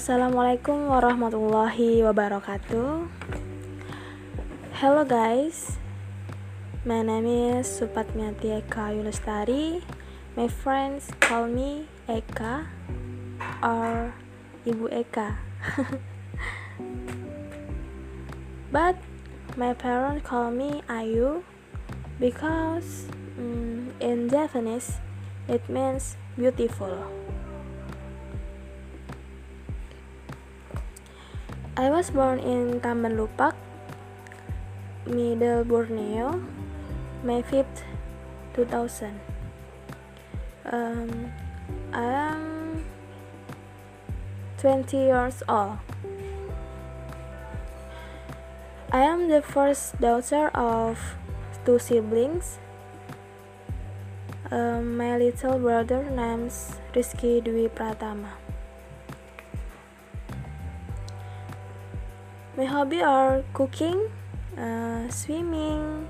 Assalamualaikum warahmatullahi wabarakatuh. Hello guys, my name is Supatmiati Eka Yulestari. My friends call me Eka or Ibu Eka. but my parents call me Ayu because um, in Japanese it means beautiful. I was born in Tamban Lupak, Middle Borneo, May 5th, 2000. Um, I am 20 years old. I am the first daughter of two siblings. Um, my little brother names Rizky Dwi Pratama. My hobby are cooking, uh, swimming,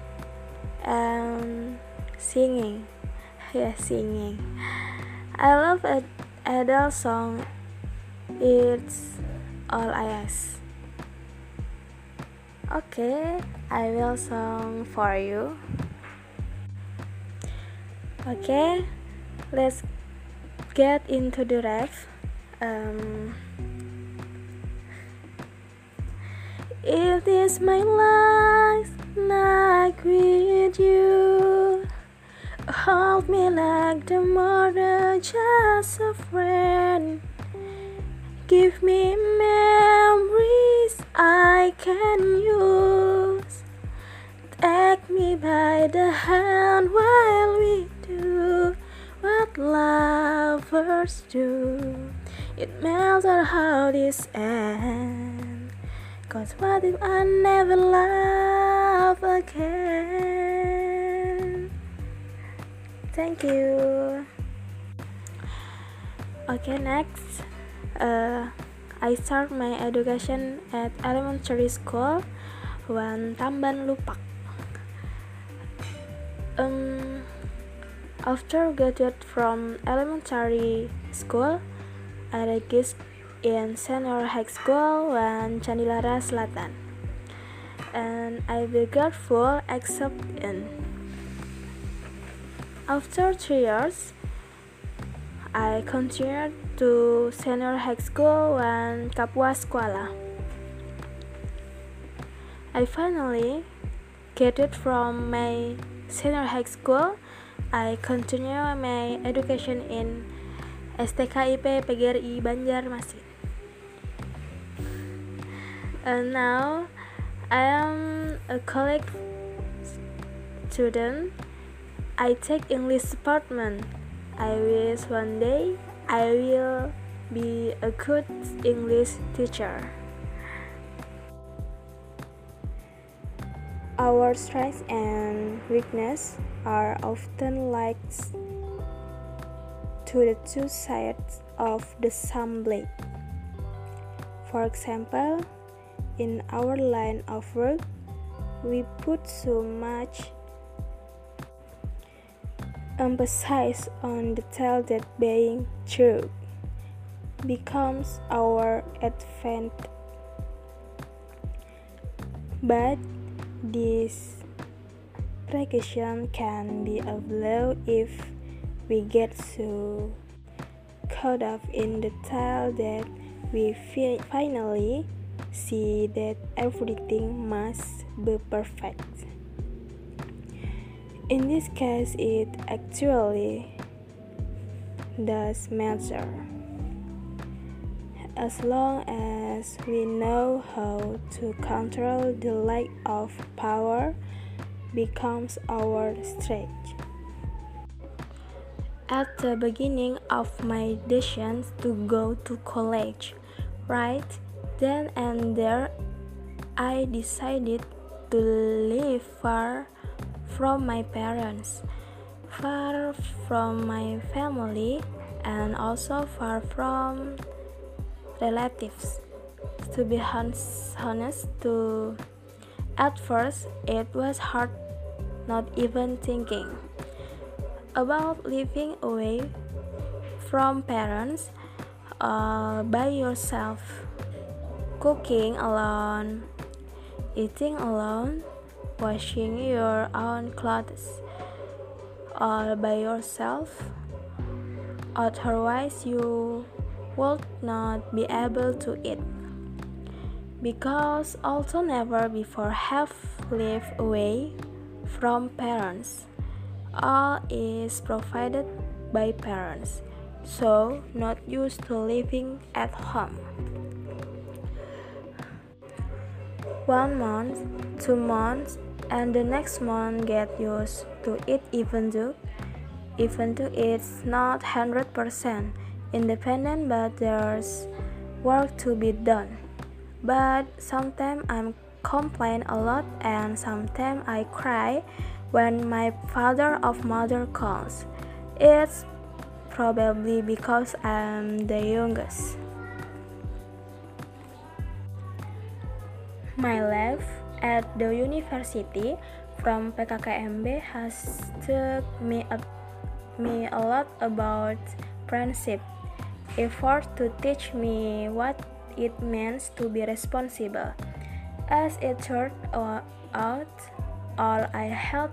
and singing. yeah, singing. I love a Adele song. It's all I ask. Okay, I will song for you. Okay, let's get into the ref. Um, It is my last night with you. Hold me like the mother, just a friend. Give me memories I can use. Take me by the hand while we do what lovers do. It matters how this ends. Cause what if I never love again? Thank you. Okay, next. Uh, I start my education at elementary school when Tamban Lupak. Um, after graduate from elementary school, I registered in senior high school when Chandilara Selatan. And I be grateful except in after three years I continued to senior high school when Kapuas Kuala I finally graduated from my senior high school I continue my education in STKIP PGRI Banjarmasin and now I am a college student. I take English department. I wish one day I will be a good English teacher. Our strengths and weakness are often like to the two sides of the same blade. For example, in our line of work, we put so much emphasis on detail that being true becomes our advantage. But this precision can be a blow if we get so caught up in detail that we feel finally see that everything must be perfect. In this case, it actually does matter. As long as we know how to control the lack of power becomes our strength. At the beginning of my decision to go to college, right? Then and there, I decided to live far from my parents, far from my family, and also far from relatives. To be honest, to at first it was hard not even thinking about living away from parents all by yourself, cooking alone, eating alone, washing your own clothes all by yourself. Otherwise, you would not be able to eat. Because also never before have lived away from parents. All is provided by parents, so not used to living at home. One month, two months, and the next month get used to it even though even though it's not 100% independent but there's work to be done. But sometimes i'm complain a lot and sometimes i cry when my father of mother calls. It's probably because i'm the youngest my life at the university from PKKMB has taught me a, me a lot about friendship, effort to teach me what it means to be responsible. As it turned out, all I had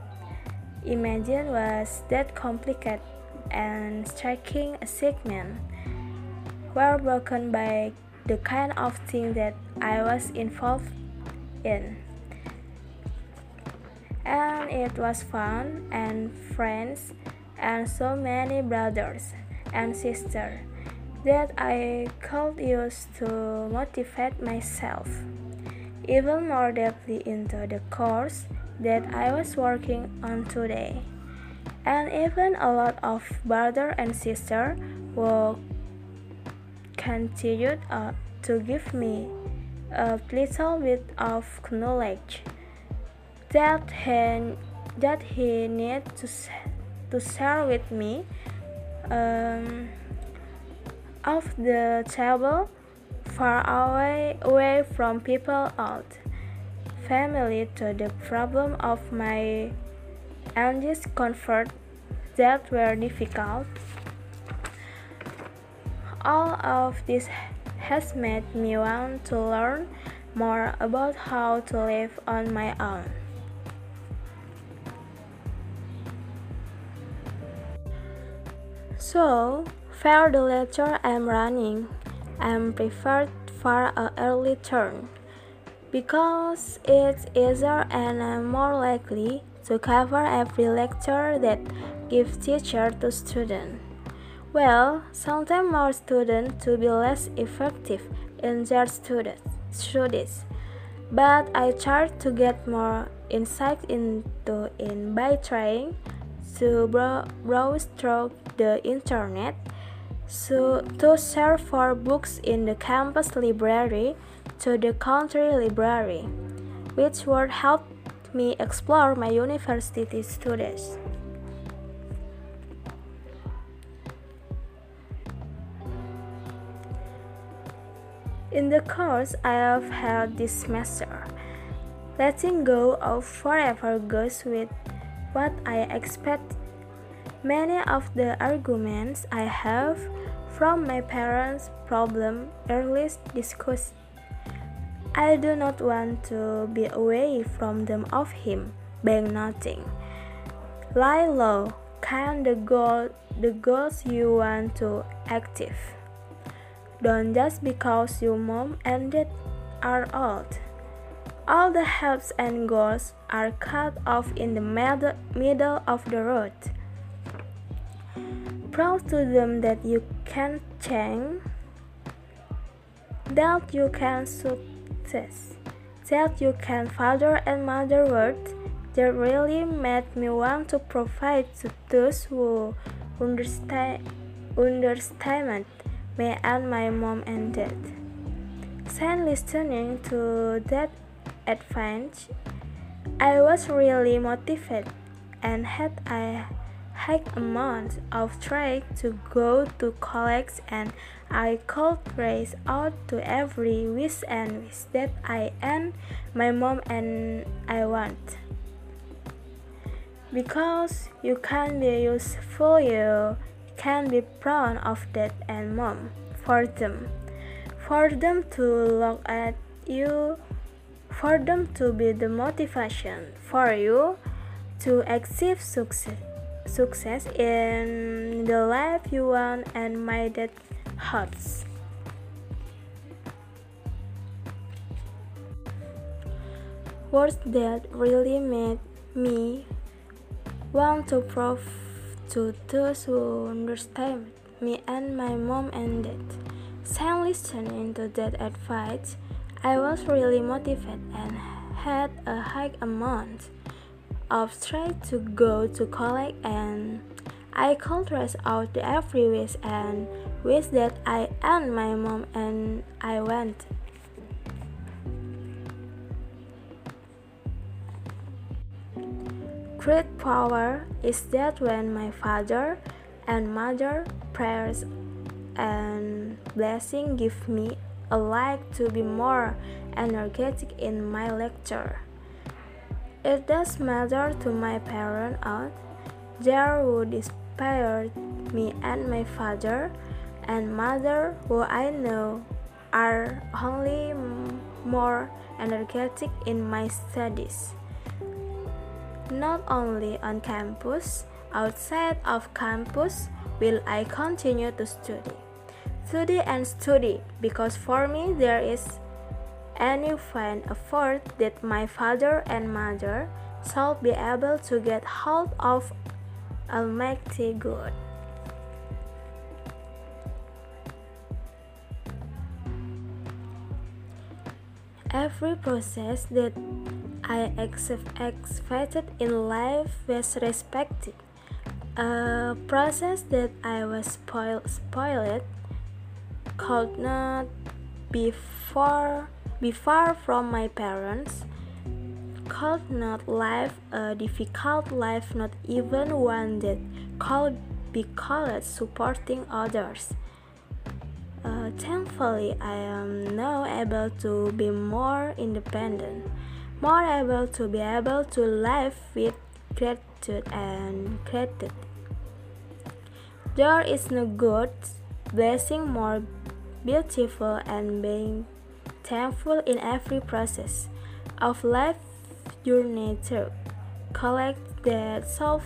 imagined was that complicated and striking a segment were broken by the kind of thing that I was involved in and it was fun and friends and so many brothers and sisters that I could use to motivate myself even more deeply into the course that I was working on today. And even a lot of brother and sister will continue uh, to give me a little bit of knowledge that he that he need to to share with me um, off the table far away away from people out family to the problem of my anxious comfort that were difficult. All of this has made me want to learn more about how to live on my own So, for the lecture I'm running, I'm preferred for an early turn because it's easier and I'm more likely to cover every lecture that gives teacher to student. Well, sometimes more students to be less effective in their students, studies, but I try to get more insight into it by trying to browse through the internet, so to search for books in the campus library to the country library, which would help me explore my university studies. In the course I have held this semester, letting go of forever goes with what I expect. Many of the arguments I have from my parents' problem early discussed. I do not want to be away from them of him, being nothing. Lie low, can the goal the goals you want to active. Don't just because your mom and dad are old. All the helps and goals are cut off in the middle of the road. Prove to them that you can change, that you can success, that you can father and mother words that really made me want to provide to those who understand, understand me and my mom and dad. Since listening to that advance, I was really motivated and had a high amount of trying to go to college and I called raise out to every wish and wish that I and my mom and I want. Because you can be useful, you can be proud of dad and mom for them, for them to look at you, for them to be the motivation for you to achieve success, success in the life you want and my dad hurts. Words that really made me want to prove to those who understand me and my mom and dad. Since listening to that advice, I was really motivated and had a high amount of strength to go to college and I could rest out every wish and wish that I and my mom and I went. Great power is that when my father and mother prayers and blessing give me a like to be more energetic in my lecture. It does matter to my parents out uh, there who inspired me and my father and mother who I know are only more energetic in my studies not only on campus, outside of campus will I continue to study. Study and study because for me there is any fine effort that my father and mother shall be able to get hold of Almighty God. Every process that I expected in life was respected. A process that I was spoil spoiled could not be far, be far from my parents, could not live a difficult life, not even one that could be called supporting others. Uh, thankfully, I am now able to be more independent more able to be able to live with gratitude and gratitude. There is no good blessing more beautiful and being thankful in every process of life journey through collect that solve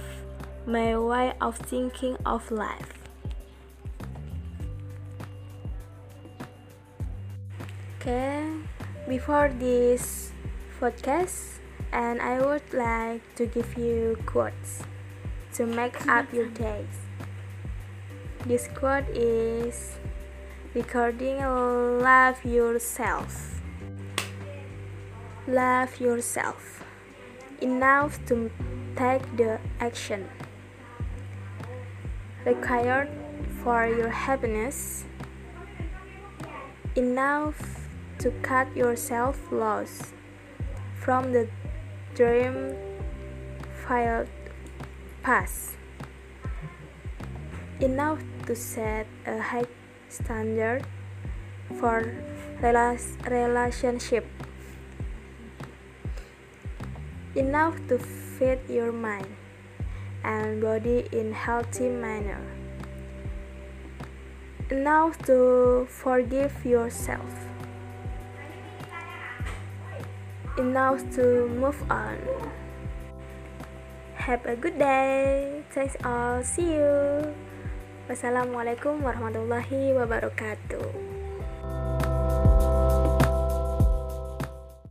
my way of thinking of life. Okay, before this podcast and I would like to give you quotes to make up your days. This quote is recording love yourself. Love yourself enough to take the action required for your happiness enough to cut yourself loose from the dream filed past. Enough to set a high standard for relationship. Enough to feed your mind and body in healthy manner. Enough to forgive yourself enough to move on. Have a good day. Thanks all. See you. Wassalamualaikum warahmatullahi wabarakatuh.